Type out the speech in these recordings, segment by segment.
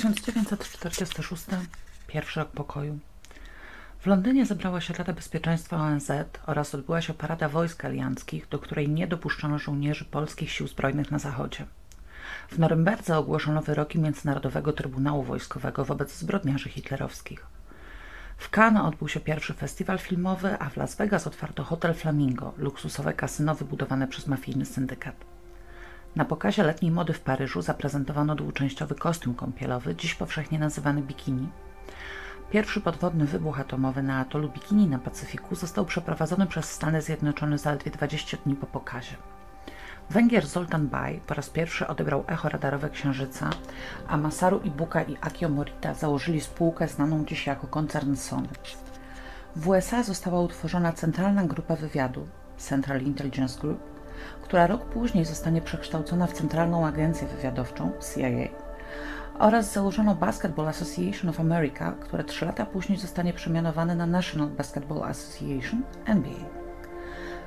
1946 pierwszy rok pokoju. W Londynie zebrała się Rada Bezpieczeństwa ONZ oraz odbyła się parada wojsk alianckich, do której nie dopuszczono żołnierzy polskich sił zbrojnych na zachodzie. W Norymberdze ogłoszono wyroki Międzynarodowego Trybunału Wojskowego wobec zbrodniarzy hitlerowskich. W Cannes odbył się pierwszy festiwal filmowy, a w Las Vegas otwarto hotel Flamingo, luksusowe kasyno wybudowane przez mafijny syndykat. Na pokazie letniej mody w Paryżu zaprezentowano dwuczęściowy kostium kąpielowy, dziś powszechnie nazywany bikini. Pierwszy podwodny wybuch atomowy na atolu Bikini na Pacyfiku został przeprowadzony przez Stany Zjednoczone zaledwie 20 dni po pokazie. Węgier Zoltan Bay po raz pierwszy odebrał echo radarowe Księżyca, a Masaru Ibuka i Akio Morita założyli spółkę znaną dziś jako koncern Sony. W USA została utworzona Centralna Grupa Wywiadu Central Intelligence Group, która rok później zostanie przekształcona w Centralną Agencję Wywiadowczą CIA oraz założono Basketball Association of America, które trzy lata później zostanie przemianowane na National Basketball Association NBA.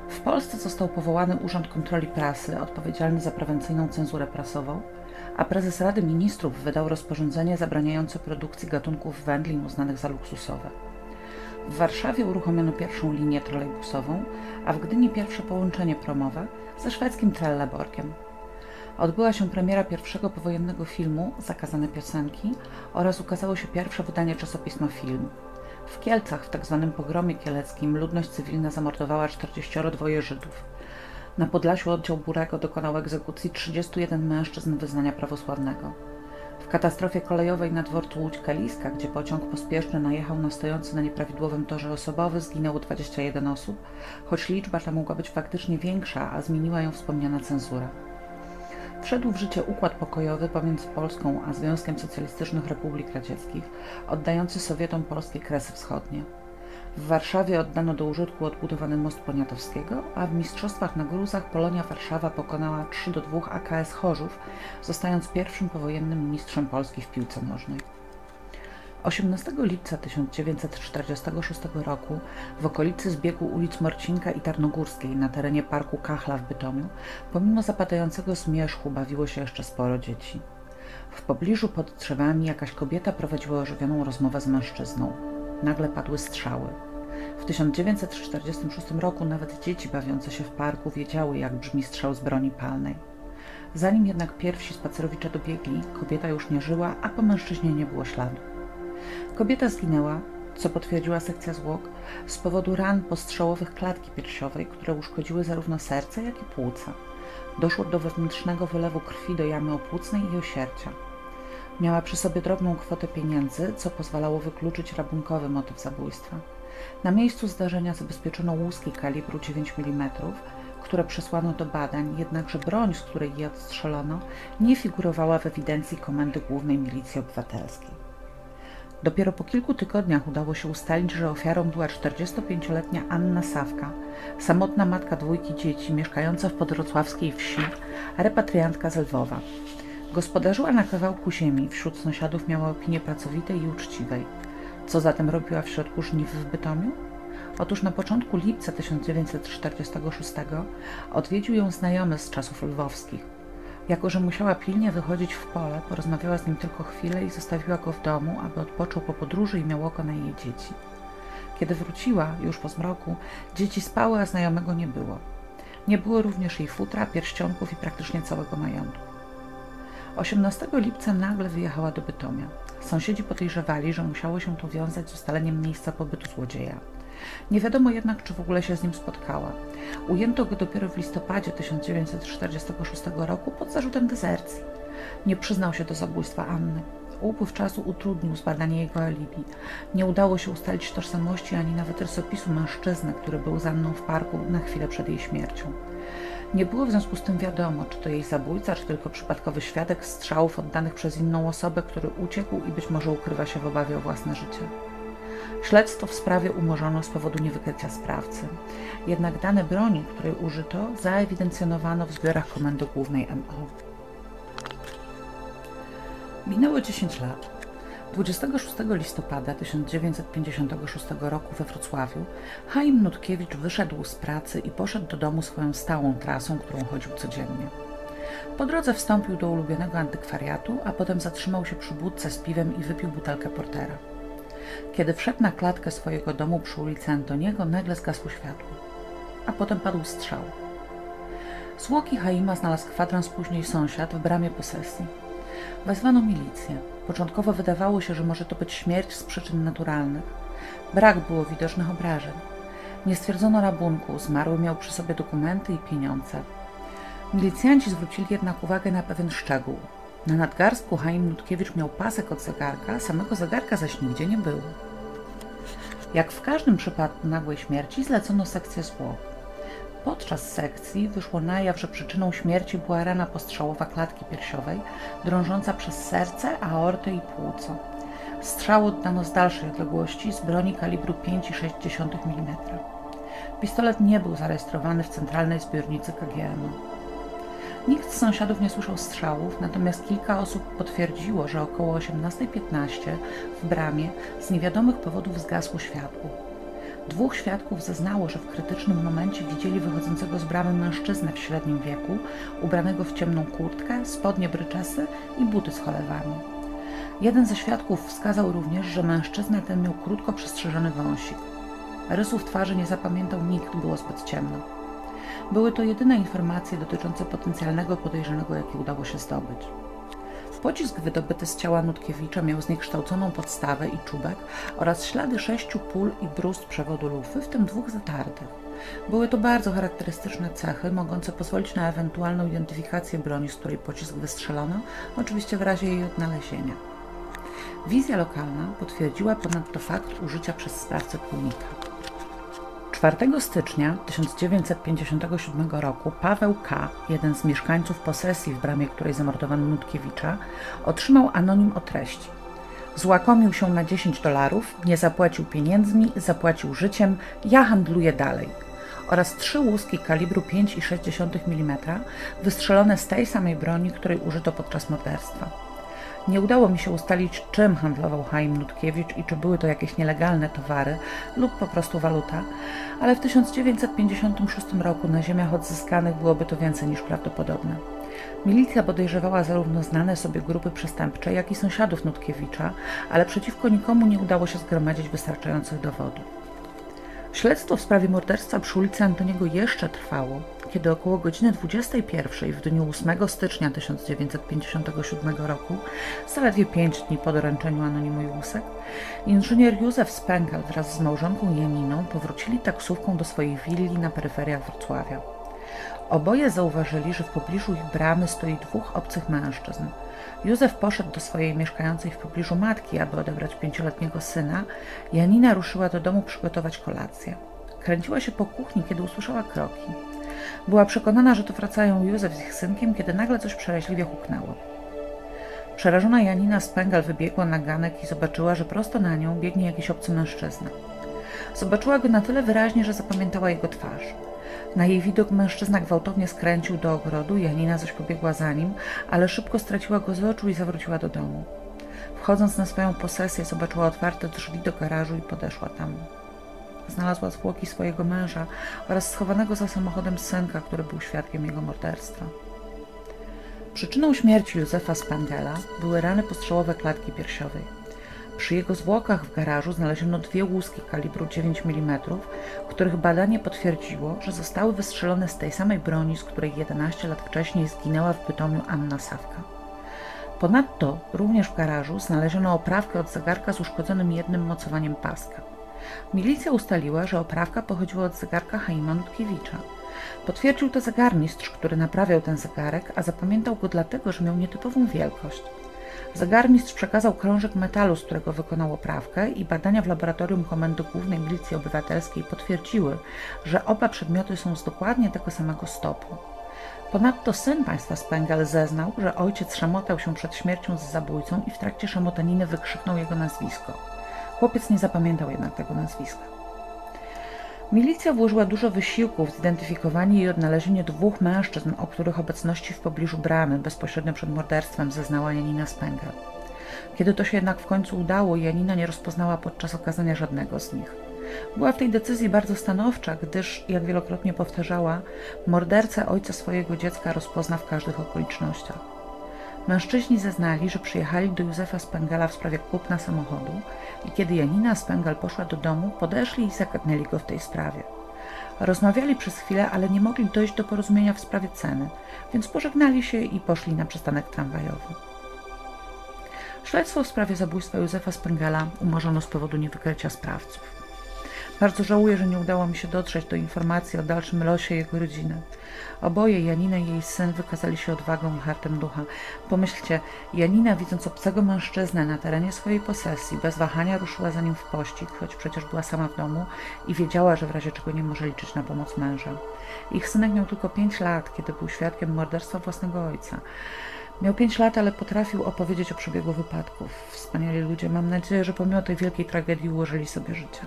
W Polsce został powołany Urząd Kontroli Prasy, odpowiedzialny za prewencyjną cenzurę prasową, a prezes Rady Ministrów wydał rozporządzenie zabraniające produkcji gatunków wędlin uznanych za luksusowe. W Warszawie uruchomiono pierwszą linię trolejbusową, a w Gdyni pierwsze połączenie promowe ze szwedzkim Trelleborgiem. Odbyła się premiera pierwszego powojennego filmu Zakazane piosenki oraz ukazało się pierwsze wydanie czasopisma Film. W Kielcach w tzw. Tak pogromie kieleckim ludność cywilna zamordowała 42 Żydów. Na Podlasiu oddział Burego dokonał egzekucji 31 mężczyzn wyznania prawosławnego. Katastrofie kolejowej na dworcu Łódź-Kaliska, gdzie pociąg pospieszny najechał na stojący na nieprawidłowym torze osobowy, zginęło 21 osób, choć liczba ta mogła być faktycznie większa, a zmieniła ją wspomniana cenzura. Wszedł w życie układ pokojowy pomiędzy Polską a Związkiem Socjalistycznych Republik Radzieckich, oddający Sowietom polskie Kresy Wschodnie. W Warszawie oddano do użytku odbudowany most Poniatowskiego, a w Mistrzostwach na Gruzach Polonia Warszawa pokonała 3 do 2 AKS Chorzów, zostając pierwszym powojennym mistrzem Polski w piłce nożnej. 18 lipca 1946 roku w okolicy zbiegu ulic Morcinka i Tarnogórskiej na terenie parku Kachla w Bytomiu, pomimo zapadającego zmierzchu bawiło się jeszcze sporo dzieci. W pobliżu pod drzewami jakaś kobieta prowadziła ożywioną rozmowę z mężczyzną. Nagle padły strzały. W 1946 roku nawet dzieci bawiące się w parku wiedziały, jak brzmi strzał z broni palnej. Zanim jednak pierwsi spacerowicze dobiegli, kobieta już nie żyła, a po mężczyźnie nie było śladu. Kobieta zginęła, co potwierdziła sekcja zwłok, z powodu ran postrzałowych klatki piersiowej, które uszkodziły zarówno serce, jak i płuca. Doszło do wewnętrznego wylewu krwi do jamy opłucnej i osiercia. Miała przy sobie drobną kwotę pieniędzy, co pozwalało wykluczyć rabunkowy motyw zabójstwa. Na miejscu zdarzenia zabezpieczono łuski kalibru 9 mm, które przesłano do badań, jednakże broń, z której je odstrzelono, nie figurowała w ewidencji Komendy Głównej Milicji Obywatelskiej. Dopiero po kilku tygodniach udało się ustalić, że ofiarą była 45-letnia Anna Sawka, samotna matka dwójki dzieci, mieszkająca w podrocławskiej wsi, repatriantka z Lwowa. Gospodarzyła na kawałku ziemi, wśród sąsiadów miała opinię pracowitej i uczciwej. Co zatem robiła w środku żniw w Bytomiu? Otóż na początku lipca 1946 odwiedził ją znajomy z czasów lwowskich. Jako, że musiała pilnie wychodzić w pole, porozmawiała z nim tylko chwilę i zostawiła go w domu, aby odpoczął po podróży i miał oko na jej dzieci. Kiedy wróciła, już po zmroku, dzieci spały, a znajomego nie było. Nie było również jej futra, pierścionków i praktycznie całego majątku. 18 lipca nagle wyjechała do Bytomia. Sąsiedzi podejrzewali, że musiało się to wiązać z ustaleniem miejsca pobytu złodzieja. Nie wiadomo jednak, czy w ogóle się z nim spotkała. Ujęto go dopiero w listopadzie 1946 roku pod zarzutem dezercji. Nie przyznał się do zabójstwa Anny. Upływ czasu utrudnił zbadanie jego alibi. Nie udało się ustalić tożsamości ani nawet rysopisu mężczyzny, który był za mną w parku na chwilę przed jej śmiercią. Nie było w związku z tym wiadomo, czy to jej zabójca, czy tylko przypadkowy świadek strzałów oddanych przez inną osobę, który uciekł i być może ukrywa się w obawie o własne życie. Śledztwo w sprawie umorzono z powodu niewykrycia sprawcy. Jednak dane broni, której użyto, zaewidencjonowano w zbiorach Komendy Głównej MO. Minęło 10 lat. 26 listopada 1956 roku we Wrocławiu Chaim Nutkiewicz wyszedł z pracy i poszedł do domu swoją stałą trasą, którą chodził codziennie. Po drodze wstąpił do ulubionego antykwariatu, a potem zatrzymał się przy budce z piwem i wypił butelkę portera. Kiedy wszedł na klatkę swojego domu przy ulicy Antoniego, nagle zgasło światło, a potem padł strzał. Zwłoki Haima znalazł kwadrans później sąsiad w bramie posesji. Wezwano milicję. Początkowo wydawało się, że może to być śmierć z przyczyn naturalnych. Brak było widocznych obrażeń. Nie stwierdzono rabunku, zmarły miał przy sobie dokumenty i pieniądze. Milicjanci zwrócili jednak uwagę na pewien szczegół. Na nadgarstku Haim Nutkiewicz miał pasek od zegarka, samego zegarka zaś nigdzie nie było. Jak w każdym przypadku nagłej śmierci zlecono sekcję zwłok. Podczas sekcji wyszło na jaw, że przyczyną śmierci była rana postrzałowa klatki piersiowej, drążąca przez serce, aortę i płuco. Strzał oddano z dalszej odległości z broni kalibru 5,6 mm. Pistolet nie był zarejestrowany w centralnej zbiornicy KGM. Nikt z sąsiadów nie słyszał strzałów, natomiast kilka osób potwierdziło, że około 18.15 w bramie z niewiadomych powodów zgasło światło. Dwóch świadków zeznało, że w krytycznym momencie widzieli wychodzącego z bramy mężczyznę w średnim wieku, ubranego w ciemną kurtkę, spodnie bryczesy i buty z cholewami. Jeden ze świadków wskazał również, że mężczyzna ten miał krótko przystrzyżony wąsik. Rysów twarzy nie zapamiętał nikt, było zbyt ciemno. Były to jedyne informacje dotyczące potencjalnego podejrzanego, jaki udało się zdobyć. Pocisk wydobyty z ciała Nutkiewicza miał zniekształconą podstawę i czubek oraz ślady sześciu pól i brust przewodu lufy, w tym dwóch zatartych. Były to bardzo charakterystyczne cechy, mogące pozwolić na ewentualną identyfikację broni, z której pocisk wystrzelono, oczywiście w razie jej odnalezienia. Wizja lokalna potwierdziła ponadto fakt użycia przez sprawcę tłumika. 4 stycznia 1957 roku Paweł K., jeden z mieszkańców posesji, w bramie której zamordowano Nutkiewicza, otrzymał anonim o treści. Złakomił się na 10 dolarów, nie zapłacił pieniędzmi, zapłacił życiem, ja handluję dalej. Oraz trzy łuski kalibru 5,6 mm wystrzelone z tej samej broni, której użyto podczas morderstwa. Nie udało mi się ustalić, czym handlował Chaim Nutkiewicz i czy były to jakieś nielegalne towary lub po prostu waluta, ale w 1956 roku na ziemiach odzyskanych byłoby to więcej niż prawdopodobne. Milicja podejrzewała zarówno znane sobie grupy przestępcze, jak i sąsiadów Nutkiewicza, ale przeciwko nikomu nie udało się zgromadzić wystarczających dowodów. Śledztwo w sprawie morderstwa przy ulicy Antoniego jeszcze trwało, kiedy około godziny 21 w dniu 8 stycznia 1957 roku, zaledwie pięć dni po doręczeniu anonimu łusek, inżynier Józef Spengel wraz z małżonką Janiną powrócili taksówką do swojej willi na peryferiach Wrocławia. Oboje zauważyli, że w pobliżu ich bramy stoi dwóch obcych mężczyzn. Józef poszedł do swojej mieszkającej w pobliżu matki, aby odebrać pięcioletniego syna. Janina ruszyła do domu przygotować kolację. Kręciła się po kuchni, kiedy usłyszała kroki. Była przekonana, że to wracają Józef z ich synkiem, kiedy nagle coś przeraźliwie huknęło. Przerażona Janina Spengel wybiegła na ganek i zobaczyła, że prosto na nią biegnie jakiś obcy mężczyzna. Zobaczyła go na tyle wyraźnie, że zapamiętała jego twarz. Na jej widok mężczyzna gwałtownie skręcił do ogrodu, Janina zaś pobiegła za nim, ale szybko straciła go z oczu i zawróciła do domu. Wchodząc na swoją posesję, zobaczyła otwarte drzwi do garażu i podeszła tam. Znalazła zwłoki swojego męża oraz schowanego za samochodem synka, który był świadkiem jego morderstwa. Przyczyną śmierci Józefa Spangela były rany postrzałowe klatki piersiowej. Przy jego zwłokach w garażu znaleziono dwie łuski kalibru 9 mm, których badanie potwierdziło, że zostały wystrzelone z tej samej broni, z której 11 lat wcześniej zginęła w Bytomiu Anna Sawka. Ponadto również w garażu znaleziono oprawkę od zegarka z uszkodzonym jednym mocowaniem paska. Milicja ustaliła, że oprawka pochodziła od zegarka Haima Nutkiewicza. Potwierdził to zegarmistrz, który naprawiał ten zegarek, a zapamiętał go dlatego, że miał nietypową wielkość. Zegarmistrz przekazał krążek metalu, z którego wykonał oprawkę i badania w laboratorium Komendy Głównej Milicji Obywatelskiej potwierdziły, że oba przedmioty są z dokładnie tego samego stopu. Ponadto syn państwa Spengel zeznał, że ojciec szamotał się przed śmiercią z zabójcą i w trakcie szamotaniny wykrzyknął jego nazwisko. Chłopiec nie zapamiętał jednak tego nazwiska. Milicja włożyła dużo wysiłków w zidentyfikowanie i odnalezienie dwóch mężczyzn, o których obecności w pobliżu bramy bezpośrednio przed morderstwem zeznała Janina Spengel. Kiedy to się jednak w końcu udało, Janina nie rozpoznała podczas okazania żadnego z nich. Była w tej decyzji bardzo stanowcza, gdyż, jak wielokrotnie powtarzała, mordercę ojca swojego dziecka rozpozna w każdych okolicznościach. Mężczyźni zeznali, że przyjechali do Józefa Spengela w sprawie kupna samochodu i kiedy Janina Spengel poszła do domu, podeszli i zagadnęli go w tej sprawie. Rozmawiali przez chwilę, ale nie mogli dojść do porozumienia w sprawie ceny, więc pożegnali się i poszli na przystanek tramwajowy. Śledztwo w sprawie zabójstwa Józefa Spengela umorzono z powodu niewykrycia sprawców. Bardzo żałuję, że nie udało mi się dotrzeć do informacji o dalszym losie jego rodziny. Oboje, Janina i jej syn, wykazali się odwagą i hartem ducha. Pomyślcie, Janina, widząc obcego mężczyznę na terenie swojej posesji, bez wahania ruszyła za nim w pościg, choć przecież była sama w domu i wiedziała, że w razie czego nie może liczyć na pomoc męża. Ich synek miał tylko pięć lat, kiedy był świadkiem morderstwa własnego ojca. Miał pięć lat, ale potrafił opowiedzieć o przebiegu wypadków. Wspaniali ludzie. Mam nadzieję, że pomimo tej wielkiej tragedii ułożyli sobie życie.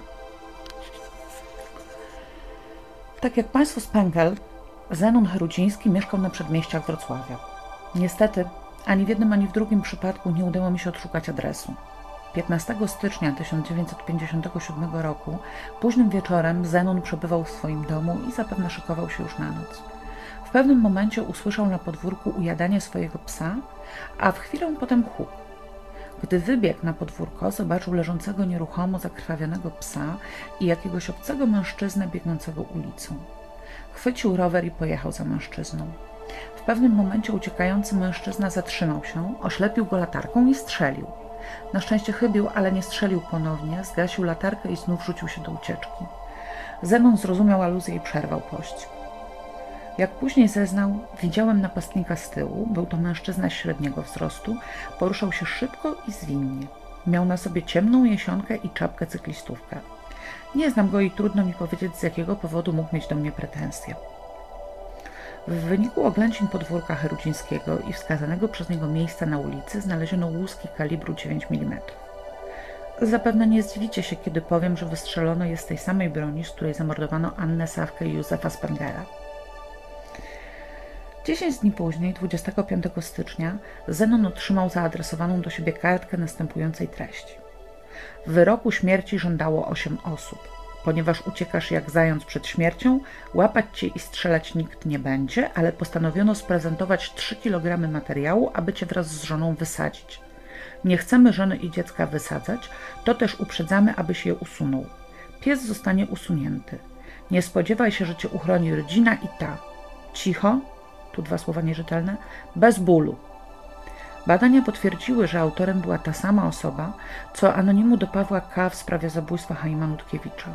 Tak jak państwo Spengel, Zenon Herudziński mieszkał na przedmieściach Wrocławia. Niestety, ani w jednym, ani w drugim przypadku nie udało mi się odszukać adresu. 15 stycznia 1957 roku, późnym wieczorem, Zenon przebywał w swoim domu i zapewne szykował się już na noc. W pewnym momencie usłyszał na podwórku ujadanie swojego psa, a w chwilę potem huk. Gdy wybiegł na podwórko, zobaczył leżącego nieruchomo zakrwawionego psa i jakiegoś obcego mężczyznę biegnącego ulicą. Chwycił rower i pojechał za mężczyzną. W pewnym momencie uciekający mężczyzna zatrzymał się, oślepił go latarką i strzelił. Na szczęście chybił, ale nie strzelił ponownie, zgasił latarkę i znów rzucił się do ucieczki. Zenon zrozumiał aluzję i przerwał pościg. Jak później zeznał, widziałem napastnika z tyłu, był to mężczyzna średniego wzrostu, poruszał się szybko i zwinnie. Miał na sobie ciemną jesionkę i czapkę cyklistówkę. Nie znam go i trudno mi powiedzieć, z jakiego powodu mógł mieć do mnie pretensje. W wyniku oględzin podwórka Herudzińskiego i wskazanego przez niego miejsca na ulicy znaleziono łuski kalibru 9 mm. Zapewne nie zdziwicie się, kiedy powiem, że wystrzelono je z tej samej broni, z której zamordowano Annę Sawkę i Józefa Spengera. 10 dni później, 25 stycznia, Zenon otrzymał zaadresowaną do siebie kartkę następującej treści. W wyroku śmierci żądało 8 osób. Ponieważ uciekasz jak zając przed śmiercią, łapać cię i strzelać nikt nie będzie, ale postanowiono sprezentować 3 kg materiału, aby cię wraz z żoną wysadzić. Nie chcemy żony i dziecka wysadzać, to też uprzedzamy, abyś je usunął. Pies zostanie usunięty. Nie spodziewaj się, że cię uchroni rodzina i ta. Cicho, tu dwa słowa nierzetelne, bez bólu. Badania potwierdziły, że autorem była ta sama osoba, co anonimu do Pawła K. w sprawie zabójstwa Haima Nutkiewicza.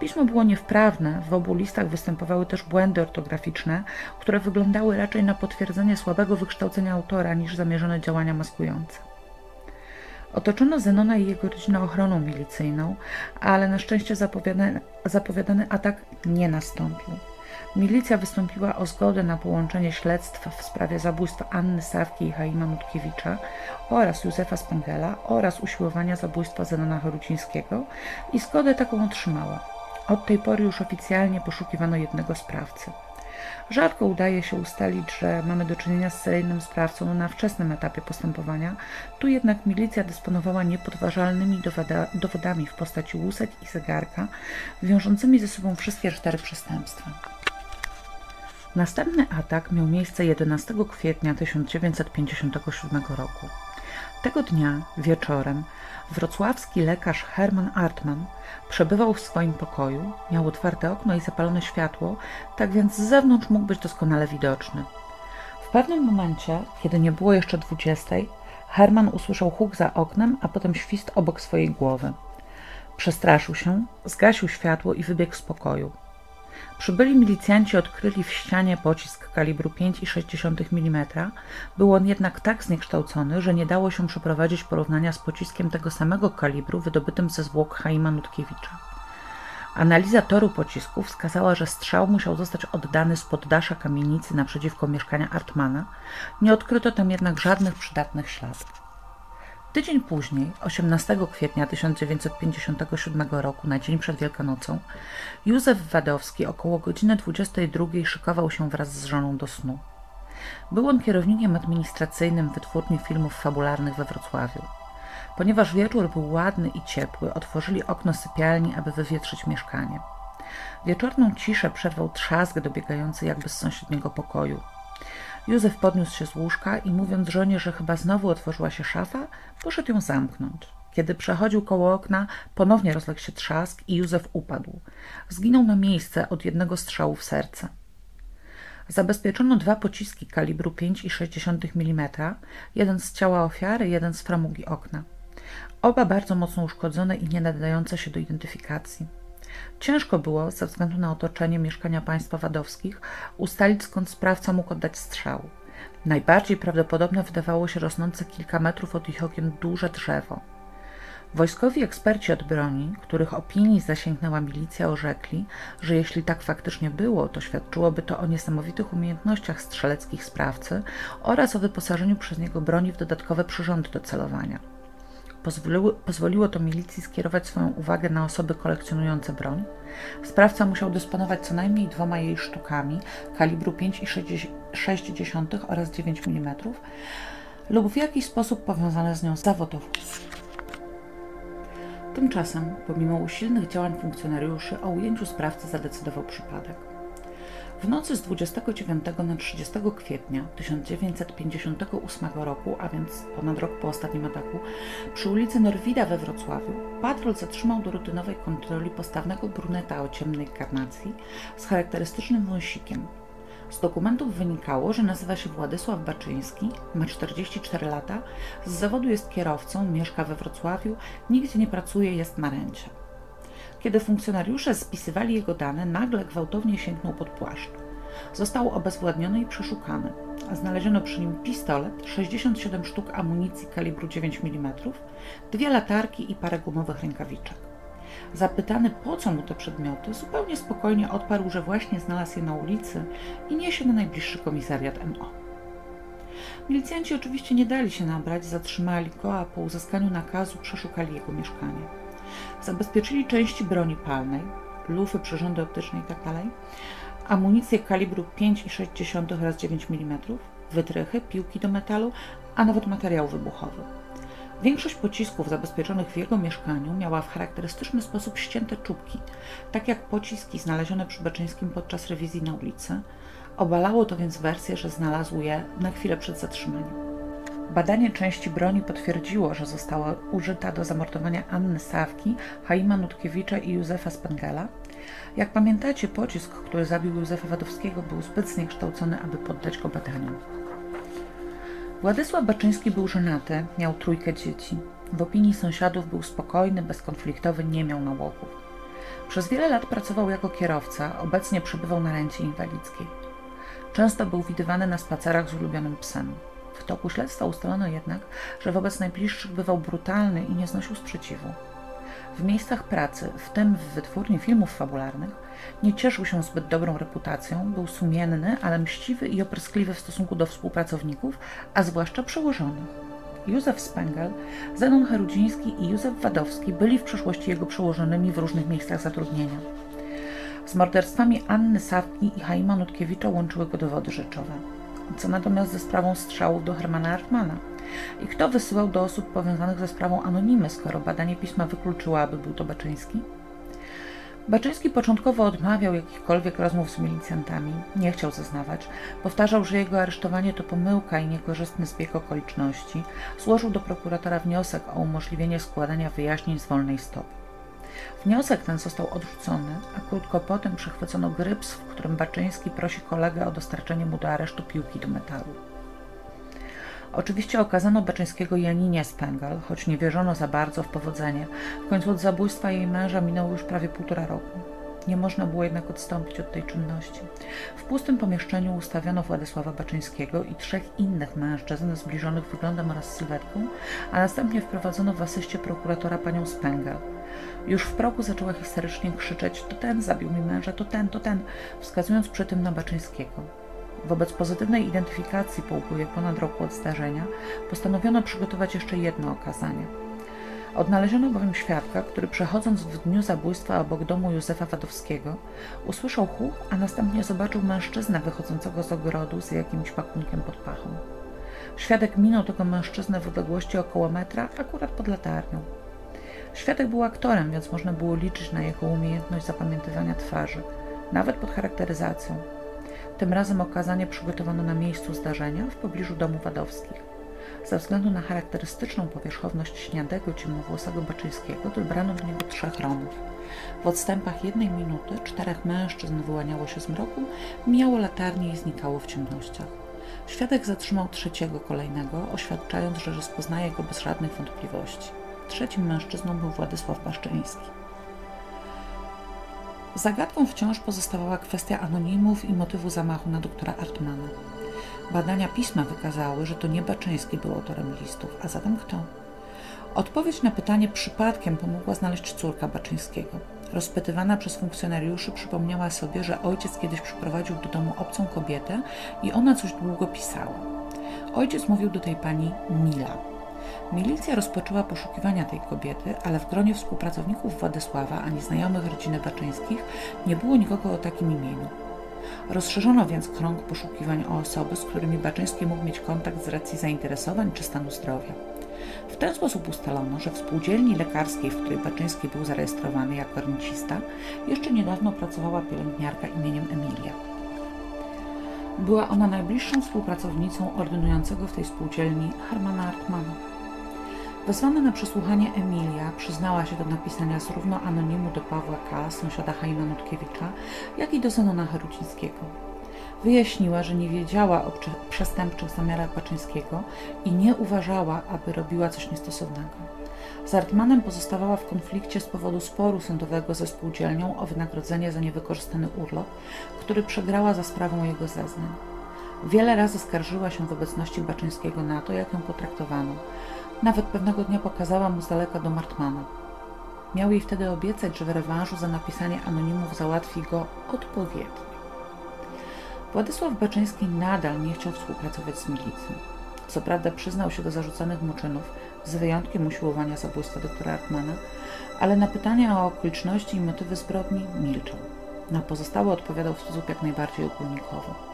Pismo było niewprawne, w obu listach występowały też błędy ortograficzne, które wyglądały raczej na potwierdzenie słabego wykształcenia autora niż zamierzone działania maskujące. Otoczono Zenona i jego rodzinę ochroną milicyjną, ale na szczęście zapowiadany, zapowiadany atak nie nastąpił. Milicja wystąpiła o zgodę na połączenie śledztw w sprawie zabójstwa Anny Sawki i Haima Nutkiewicza oraz Józefa Spengela oraz usiłowania zabójstwa Zenona Chorucińskiego i zgodę taką otrzymała. Od tej pory już oficjalnie poszukiwano jednego sprawcy. Rzadko udaje się ustalić, że mamy do czynienia z seryjnym sprawcą na wczesnym etapie postępowania, tu jednak milicja dysponowała niepodważalnymi dowodami w postaci łusek i zegarka, wiążącymi ze sobą wszystkie cztery przestępstwa. Następny atak miał miejsce 11 kwietnia 1957 roku. Tego dnia, wieczorem, wrocławski lekarz Herman Artman przebywał w swoim pokoju, miał otwarte okno i zapalone światło, tak więc z zewnątrz mógł być doskonale widoczny. W pewnym momencie, kiedy nie było jeszcze dwudziestej, Herman usłyszał huk za oknem, a potem świst obok swojej głowy. Przestraszył się, zgasił światło i wybiegł z pokoju. Przybyli milicjanci odkryli w ścianie pocisk kalibru 5,6 mm. Był on jednak tak zniekształcony, że nie dało się przeprowadzić porównania z pociskiem tego samego kalibru wydobytym ze zwłok Haima Nutkiewicza. Analiza toru pocisku wskazała, że strzał musiał zostać oddany z poddasza kamienicy naprzeciwko mieszkania Artmana. Nie odkryto tam jednak żadnych przydatnych śladów. Tydzień później, 18 kwietnia 1957 roku, na dzień przed Wielkanocą, Józef Wadowski około godziny 22 szykował się wraz z żoną do snu. Był on kierownikiem administracyjnym wytwórni filmów fabularnych we Wrocławiu. Ponieważ wieczór był ładny i ciepły, otworzyli okno sypialni, aby wywietrzyć mieszkanie. Wieczorną ciszę przerwał trzask dobiegający jakby z sąsiedniego pokoju. Józef podniósł się z łóżka i mówiąc żonie, że chyba znowu otworzyła się szafa, poszedł ją zamknąć. Kiedy przechodził koło okna, ponownie rozległ się trzask i Józef upadł. Zginął na miejsce od jednego strzału w serce. Zabezpieczono dwa pociski kalibru 5,6 mm, jeden z ciała ofiary, jeden z framugi okna. Oba bardzo mocno uszkodzone i nie nadające się do identyfikacji. Ciężko było, ze względu na otoczenie mieszkania państwa wadowskich, ustalić skąd sprawca mógł oddać strzał. Najbardziej prawdopodobne wydawało się rosnące kilka metrów od ich okien duże drzewo. Wojskowi eksperci od broni, których opinii zasięgnęła milicja, orzekli, że jeśli tak faktycznie było, to świadczyłoby to o niesamowitych umiejętnościach strzeleckich sprawcy oraz o wyposażeniu przez niego broni w dodatkowe przyrządy do celowania. Pozwoliło, pozwoliło to milicji skierować swoją uwagę na osoby kolekcjonujące broń. Sprawca musiał dysponować co najmniej dwoma jej sztukami kalibru 5,6 oraz 9 mm lub w jakiś sposób powiązane z nią zawodowo. Tymczasem, pomimo usilnych działań funkcjonariuszy, o ujęciu sprawcy zadecydował przypadek. W nocy z 29 na 30 kwietnia 1958 roku, a więc ponad rok po ostatnim ataku, przy ulicy Norwida we Wrocławiu, patrol zatrzymał do rutynowej kontroli postawnego bruneta o ciemnej karnacji z charakterystycznym wąsikiem, z dokumentów wynikało, że nazywa się Władysław Baczyński, ma 44 lata, z zawodu jest kierowcą, mieszka we Wrocławiu, nigdzie nie pracuje, jest na rencie. Kiedy funkcjonariusze spisywali jego dane, nagle gwałtownie sięgnął pod płaszcz. Został obezwładniony i przeszukany. Znaleziono przy nim pistolet, 67 sztuk amunicji kalibru 9 mm, dwie latarki i parę gumowych rękawiczek. Zapytany, po co mu te przedmioty, zupełnie spokojnie odparł, że właśnie znalazł je na ulicy i niesie na najbliższy komisariat MO. Milicjanci oczywiście nie dali się nabrać, zatrzymali go, a po uzyskaniu nakazu przeszukali jego mieszkanie. Zabezpieczyli części broni palnej, lufy, przyrządy optyczne itd., tak amunicję kalibru 5,6 oraz 9 mm, wytrychy, piłki do metalu, a nawet materiał wybuchowy. Większość pocisków zabezpieczonych w jego mieszkaniu miała w charakterystyczny sposób ścięte czubki, tak jak pociski znalezione przy Baczyńskim podczas rewizji na ulicy. Obalało to więc wersję, że znalazł je na chwilę przed zatrzymaniem. Badanie części broni potwierdziło, że została użyta do zamordowania Anny Sawki, Haima Nutkiewicza i Józefa Spengela. Jak pamiętacie, pocisk, który zabił Józefa Wadowskiego, był zbyt zniekształcony, aby poddać go badaniom. Władysław Baczyński był żonaty, miał trójkę dzieci. W opinii sąsiadów był spokojny, bezkonfliktowy, nie miał nałogów. Przez wiele lat pracował jako kierowca, obecnie przebywał na rencie inwalidzkiej. Często był widywany na spacerach z ulubionym psem. W toku śledztwa ustalono jednak, że wobec najbliższych bywał brutalny i nie znosił sprzeciwu. W miejscach pracy, w tym w wytwórni filmów fabularnych, nie cieszył się zbyt dobrą reputacją, był sumienny, ale mściwy i opryskliwy w stosunku do współpracowników, a zwłaszcza przełożonych. Józef Spengel, Zenon Herudziński i Józef Wadowski byli w przeszłości jego przełożonymi w różnych miejscach zatrudnienia. Z morderstwami Anny Sawki i Haima Nutkiewicza łączyły go dowody rzeczowe. Co natomiast ze sprawą strzałów do Hermana Artmana? I kto wysyłał do osób powiązanych ze sprawą anonimy, skoro badanie pisma wykluczyło, aby był to Baczyński? Baczyński początkowo odmawiał jakichkolwiek rozmów z milicjantami, nie chciał zeznawać. Powtarzał, że jego aresztowanie to pomyłka i niekorzystny zbieg okoliczności. Złożył do prokuratora wniosek o umożliwienie składania wyjaśnień z wolnej stopy. Wniosek ten został odrzucony, a krótko potem przechwycono gryps, w którym Baczyński prosi kolegę o dostarczenie mu do aresztu piłki do metalu. Oczywiście okazano Baczyńskiego Janinie Spengel, choć nie wierzono za bardzo w powodzenie. W końcu od zabójstwa jej męża minęło już prawie półtora roku. Nie można było jednak odstąpić od tej czynności. W pustym pomieszczeniu ustawiono Władysława Baczyńskiego i trzech innych mężczyzn zbliżonych wyglądem oraz sylwetką, a następnie wprowadzono w asyście prokuratora panią Spengel. Już w progu zaczęła histerycznie krzyczeć: To ten zabił mi męża, to ten, to ten, wskazując przy tym na Baczyńskiego. Wobec pozytywnej identyfikacji po upływie ponad roku od zdarzenia postanowiono przygotować jeszcze jedno okazanie. Odnaleziono bowiem świadka, który przechodząc w dniu zabójstwa obok domu Józefa Wadowskiego, usłyszał huk, a następnie zobaczył mężczyznę wychodzącego z ogrodu z jakimś pakunkiem pod pachą. Świadek minął tego mężczyznę w odległości około metra, akurat pod latarnią. Świadek był aktorem, więc można było liczyć na jego umiejętność zapamiętywania twarzy, nawet pod charakteryzacją. Tym razem okazanie przygotowano na miejscu zdarzenia w pobliżu domu Wadowskich. Ze względu na charakterystyczną powierzchowność śniadego ciemnowłosego Baczyńskiego dobrano do niego trzech Romów. W odstępach jednej minuty czterech mężczyzn wyłaniało się z mroku, mijało latarnie i znikało w ciemnościach. Świadek zatrzymał trzeciego kolejnego, oświadczając, że rozpoznaje go bez żadnych wątpliwości. Trzecim mężczyzną był Władysław Baszczyński. Zagadką wciąż pozostawała kwestia anonimów i motywu zamachu na doktora Artmana. Badania pisma wykazały, że to nie Baczyński był autorem listów, a zatem kto? Odpowiedź na pytanie przypadkiem pomogła znaleźć córka Baczyńskiego. Rozpytywana przez funkcjonariuszy przypomniała sobie, że ojciec kiedyś przyprowadził do domu obcą kobietę i ona coś długo pisała. Ojciec mówił do tej pani Mila. Milicja rozpoczęła poszukiwania tej kobiety, ale w gronie współpracowników Władysława ani znajomych rodziny Baczyńskich nie było nikogo o takim imieniu. Rozszerzono więc krąg poszukiwań o osoby, z którymi Baczyński mógł mieć kontakt z racji zainteresowań czy stanu zdrowia. W ten sposób ustalono, że w spółdzielni lekarskiej, w której Baczyński był zarejestrowany jako rencista, jeszcze niedawno pracowała pielęgniarka imieniem Emilia. Była ona najbliższą współpracownicą ordynującego w tej spółdzielni Hermana Artmana. Wezwana na przesłuchanie Emilia przyznała się do napisania zarówno anonimu do Pawła K., sąsiada Chaima Nutkiewicza, jak i do Zenona Herucińskiego. Wyjaśniła, że nie wiedziała o przestępczych zamiarach Baczyńskiego i nie uważała, aby robiła coś niestosownego. Z Artmanem pozostawała w konflikcie z powodu sporu sądowego ze spółdzielnią o wynagrodzenie za niewykorzystany urlop, który przegrała za sprawą jego zeznań. Wiele razy skarżyła się w obecności Baczyńskiego na to, jak ją potraktowano. Nawet pewnego dnia pokazała mu z daleka do Martmana. Miał jej wtedy obiecać, że w rewanżu za napisanie anonimów załatwi go odpowiednio. Władysław Baczyński nadal nie chciał współpracować z milicją. Co prawda przyznał się do zarzucanych mu czynów, z wyjątkiem usiłowania zabójstwa doktora Artmana, ale na pytania o okoliczności i motywy zbrodni milczał. Na pozostałe odpowiadał w sposób jak najbardziej ogólnikowy.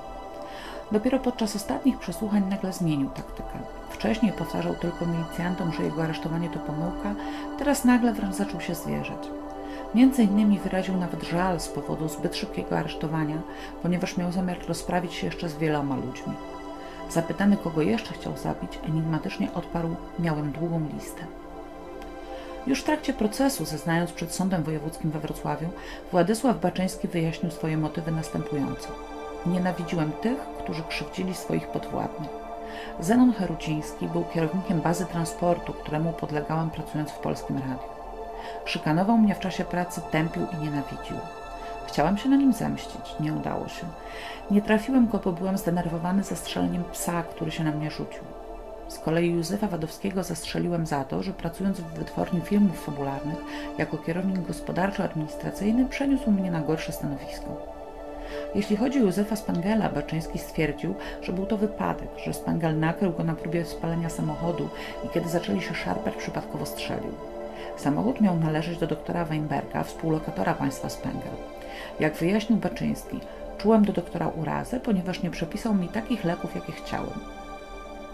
Dopiero podczas ostatnich przesłuchań nagle zmienił taktykę. Wcześniej powtarzał tylko milicjantom, że jego aresztowanie to pomyłka, teraz nagle wręcz zaczął się zwierzać. Między innymi wyraził nawet żal z powodu zbyt szybkiego aresztowania, ponieważ miał zamiar rozprawić się jeszcze z wieloma ludźmi. Zapytany, kogo jeszcze chciał zabić, enigmatycznie odparł: Miałem długą listę. Już w trakcie procesu, zeznając przed Sądem Wojewódzkim we Wrocławiu, Władysław Baczyński wyjaśnił swoje motywy następująco. Nienawidziłem tych, którzy krzywdzili swoich podwładnych. Zenon Heruciński był kierownikiem bazy transportu, któremu podlegałem pracując w Polskim Radiu. Szykanował mnie w czasie pracy, tępił i nienawidził. Chciałam się na nim zemścić. Nie udało się. Nie trafiłem go, bo byłem zdenerwowany zastrzeleniem psa, który się na mnie rzucił. Z kolei Józefa Wadowskiego zastrzeliłem za to, że pracując w wytwórni filmów fabularnych jako kierownik gospodarczo-administracyjny przeniósł mnie na gorsze stanowisko. Jeśli chodzi o Józefa Spangela, Baczyński stwierdził, że był to wypadek, że Spangel nakrył go na próbie spalenia samochodu i kiedy zaczęli się szarpać, przypadkowo strzelił. Samochód miał należeć do doktora Weinberga, współlokatora państwa Spengel. Jak wyjaśnił Baczyński, czułem do doktora urazę, ponieważ nie przepisał mi takich leków, jakie chciałem.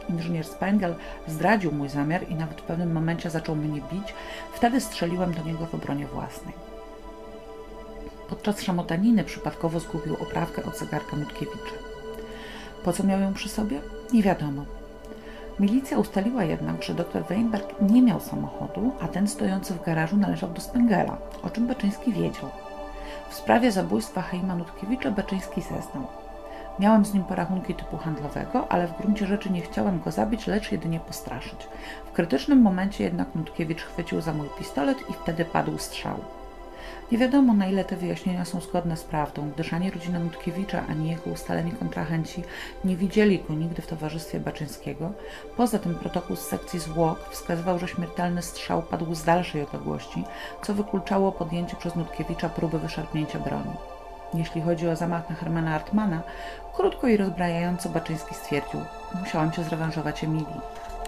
Inżynier Spengel zdradził mój zamiar i nawet w pewnym momencie zaczął mnie bić, wtedy strzeliłem do niego w obronie własnej. Podczas szamotaniny przypadkowo zgubił oprawkę od zegarka Mutkiewicza. Po co miał ją przy sobie? Nie wiadomo. Milicja ustaliła jednak, że dr Weinberg nie miał samochodu, a ten stojący w garażu należał do Spengela, o czym Baczyński wiedział. W sprawie zabójstwa Heima Nutkiewicza Baczyński zeznał. Miałem z nim porachunki typu handlowego, ale w gruncie rzeczy nie chciałem go zabić, lecz jedynie postraszyć. W krytycznym momencie jednak Nutkiewicz chwycił za mój pistolet i wtedy padł strzał. Nie wiadomo, na ile te wyjaśnienia są zgodne z prawdą, gdyż ani rodzina Nutkiewicza, ani jego ustaleni kontrahenci nie widzieli go nigdy w towarzystwie Baczyńskiego. Poza tym protokół z sekcji zwłok wskazywał, że śmiertelny strzał padł z dalszej odległości, co wykluczało podjęcie przez Nutkiewicza próby wyszarpnięcia broni. Jeśli chodzi o zamach na Hermana Artmana, krótko i rozbrajająco Baczyński stwierdził: Musiałam cię zrewanżować Emilii.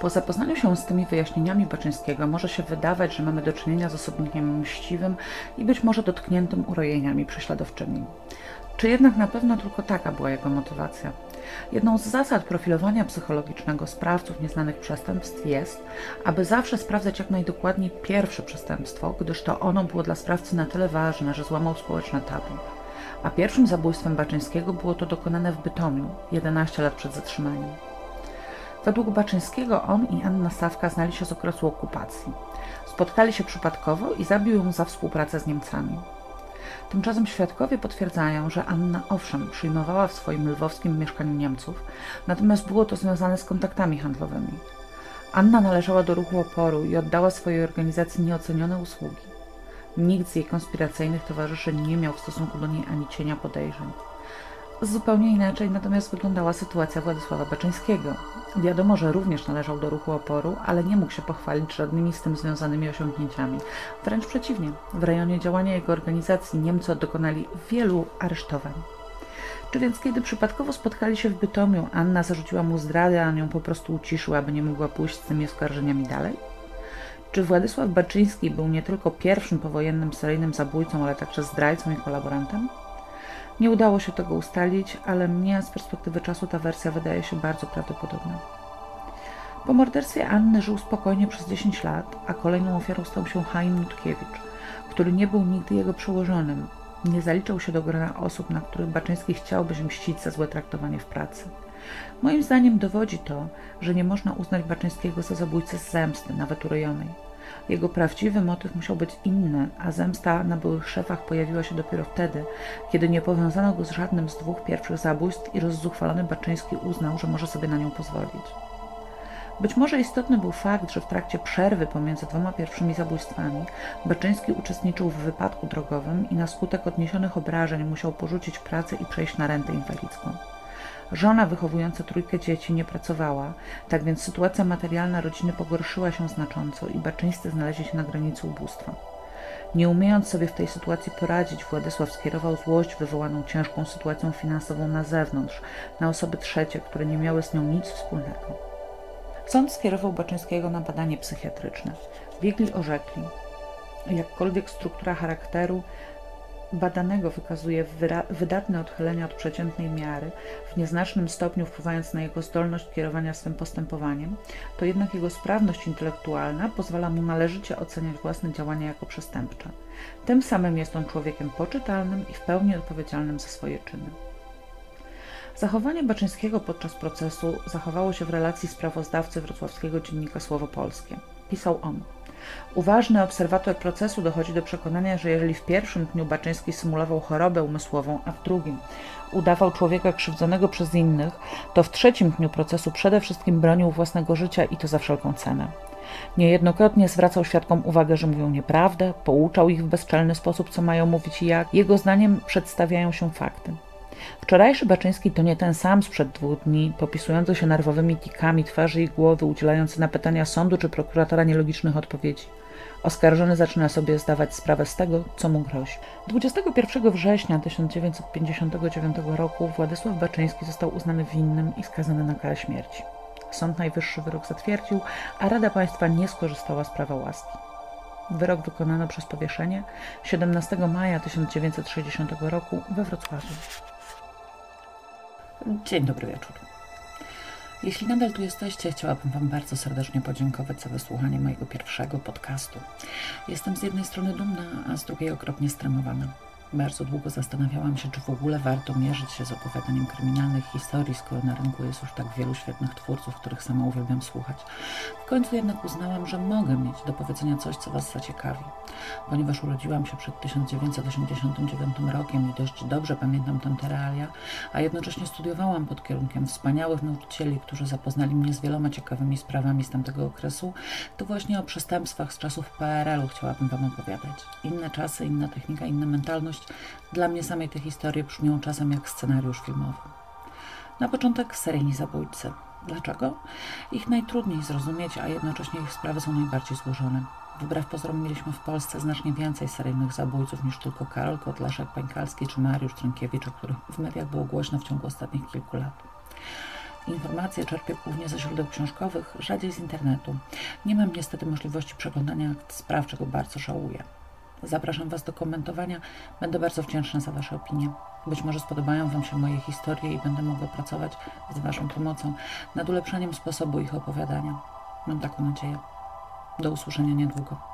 Po zapoznaniu się z tymi wyjaśnieniami Baczyńskiego może się wydawać, że mamy do czynienia z osobnikiem mściwym i być może dotkniętym urojeniami prześladowczymi. Czy jednak na pewno tylko taka była jego motywacja? Jedną z zasad profilowania psychologicznego sprawców nieznanych przestępstw jest, aby zawsze sprawdzać jak najdokładniej pierwsze przestępstwo, gdyż to ono było dla sprawcy na tyle ważne, że złamał społeczne tabu. A pierwszym zabójstwem Baczyńskiego było to dokonane w Bytomiu, 11 lat przed zatrzymaniem. Według Baczyńskiego on i Anna Sawka znali się z okresu okupacji. Spotkali się przypadkowo i zabił ją za współpracę z Niemcami. Tymczasem świadkowie potwierdzają, że Anna owszem przyjmowała w swoim lwowskim mieszkaniu Niemców, natomiast było to związane z kontaktami handlowymi. Anna należała do ruchu oporu i oddała swojej organizacji nieocenione usługi. Nikt z jej konspiracyjnych towarzyszy nie miał w stosunku do niej ani cienia podejrzeń. Zupełnie inaczej natomiast wyglądała sytuacja Władysława Baczyńskiego. Wiadomo, że również należał do ruchu oporu, ale nie mógł się pochwalić żadnymi z tym związanymi osiągnięciami. Wręcz przeciwnie, w rejonie działania jego organizacji Niemcy dokonali wielu aresztowań. Czy więc kiedy przypadkowo spotkali się w Bytomiu, Anna zarzuciła mu zdradę, a on ją po prostu uciszył, aby nie mogła pójść z tymi oskarżeniami dalej? Czy Władysław Baczyński był nie tylko pierwszym powojennym seryjnym zabójcą, ale także zdrajcą i kolaborantem? Nie udało się tego ustalić, ale mnie z perspektywy czasu ta wersja wydaje się bardzo prawdopodobna. Po morderstwie Anny żył spokojnie przez 10 lat, a kolejną ofiarą stał się Chaim Nutkiewicz, który nie był nigdy jego przełożonym. Nie zaliczał się do grona osób, na których Baczyński chciałby się mścić za złe traktowanie w pracy. Moim zdaniem dowodzi to, że nie można uznać Baczyńskiego za zabójcę z zemsty, nawet urojonej. Jego prawdziwy motyw musiał być inny, a zemsta na byłych szefach pojawiła się dopiero wtedy, kiedy nie powiązano go z żadnym z dwóch pierwszych zabójstw i rozzuchwalony Baczyński uznał, że może sobie na nią pozwolić. Być może istotny był fakt, że w trakcie przerwy pomiędzy dwoma pierwszymi zabójstwami Baczyński uczestniczył w wypadku drogowym i na skutek odniesionych obrażeń musiał porzucić pracę i przejść na rentę inwalidzką. Żona wychowująca trójkę dzieci nie pracowała, tak więc sytuacja materialna rodziny pogorszyła się znacząco i Baczyńscy znaleźli się na granicy ubóstwa. Nie umiejąc sobie w tej sytuacji poradzić, Władysław skierował złość wywołaną ciężką sytuacją finansową na zewnątrz, na osoby trzecie, które nie miały z nią nic wspólnego. Sąd skierował Baczyńskiego na badanie psychiatryczne. Biegli orzekli, jakkolwiek struktura charakteru badanego wykazuje wydatne odchylenia od przeciętnej miary, w nieznacznym stopniu wpływając na jego zdolność kierowania swym postępowaniem, to jednak jego sprawność intelektualna pozwala mu należycie oceniać własne działania jako przestępcze. Tym samym jest on człowiekiem poczytalnym i w pełni odpowiedzialnym za swoje czyny. Zachowanie Baczyńskiego podczas procesu zachowało się w relacji sprawozdawcy wrocławskiego dziennika Słowo Polskie. Pisał on – Uważny obserwator procesu dochodzi do przekonania, że jeżeli w pierwszym dniu Baczyński symulował chorobę umysłową, a w drugim udawał człowieka krzywdzonego przez innych, to w trzecim dniu procesu przede wszystkim bronił własnego życia i to za wszelką cenę. Niejednokrotnie zwracał świadkom uwagę, że mówią nieprawdę, pouczał ich w bezczelny sposób, co mają mówić i jak. Jego zdaniem przedstawiają się fakty. Wczorajszy Baczyński to nie ten sam sprzed dwóch dni, popisujący się nerwowymi tikami twarzy i głowy, udzielający na pytania sądu czy prokuratora nielogicznych odpowiedzi. Oskarżony zaczyna sobie zdawać sprawę z tego, co mu grozi. 21 września 1959 roku Władysław Baczyński został uznany winnym i skazany na karę śmierci. Sąd Najwyższy wyrok zatwierdził, a Rada Państwa nie skorzystała z prawa łaski. Wyrok wykonano przez powieszenie 17 maja 1960 roku we Wrocławiu. Dzień dobry wieczór. Jeśli nadal tu jesteście, chciałabym Wam bardzo serdecznie podziękować za wysłuchanie mojego pierwszego podcastu. Jestem z jednej strony dumna, a z drugiej okropnie stremowana. Bardzo długo zastanawiałam się, czy w ogóle warto mierzyć się z opowiadaniem kryminalnych historii, skoro na rynku jest już tak wielu świetnych twórców, których sama uwielbiam słuchać. W końcu jednak uznałam, że mogę mieć do powiedzenia coś, co Was zaciekawi. Ponieważ urodziłam się przed 1989 rokiem i dość dobrze pamiętam tamte realia, a jednocześnie studiowałam pod kierunkiem wspaniałych nauczycieli, którzy zapoznali mnie z wieloma ciekawymi sprawami z tamtego okresu, to właśnie o przestępstwach z czasów PRL-u chciałabym Wam opowiadać. Inne czasy, inna technika, inna mentalność dla mnie samej te historie brzmią czasem jak scenariusz filmowy. Na początek seryjni zabójcy. Dlaczego? Ich najtrudniej zrozumieć, a jednocześnie ich sprawy są najbardziej złożone. Wbrew pozorom mieliśmy w Polsce znacznie więcej seryjnych zabójców niż tylko Karol Kotlaszek, Pańkalski czy Mariusz Trynkiewicz, o których w mediach było głośno w ciągu ostatnich kilku lat. Informacje czerpię głównie ze źródeł książkowych, rzadziej z internetu. Nie mam niestety możliwości przeglądania spraw, czego bardzo żałuję. Zapraszam Was do komentowania. Będę bardzo wdzięczna za Wasze opinie. Być może spodobają Wam się moje historie i będę mogła pracować z Waszą pomocą nad ulepszaniem sposobu ich opowiadania. Mam taką nadzieję. Do usłyszenia niedługo.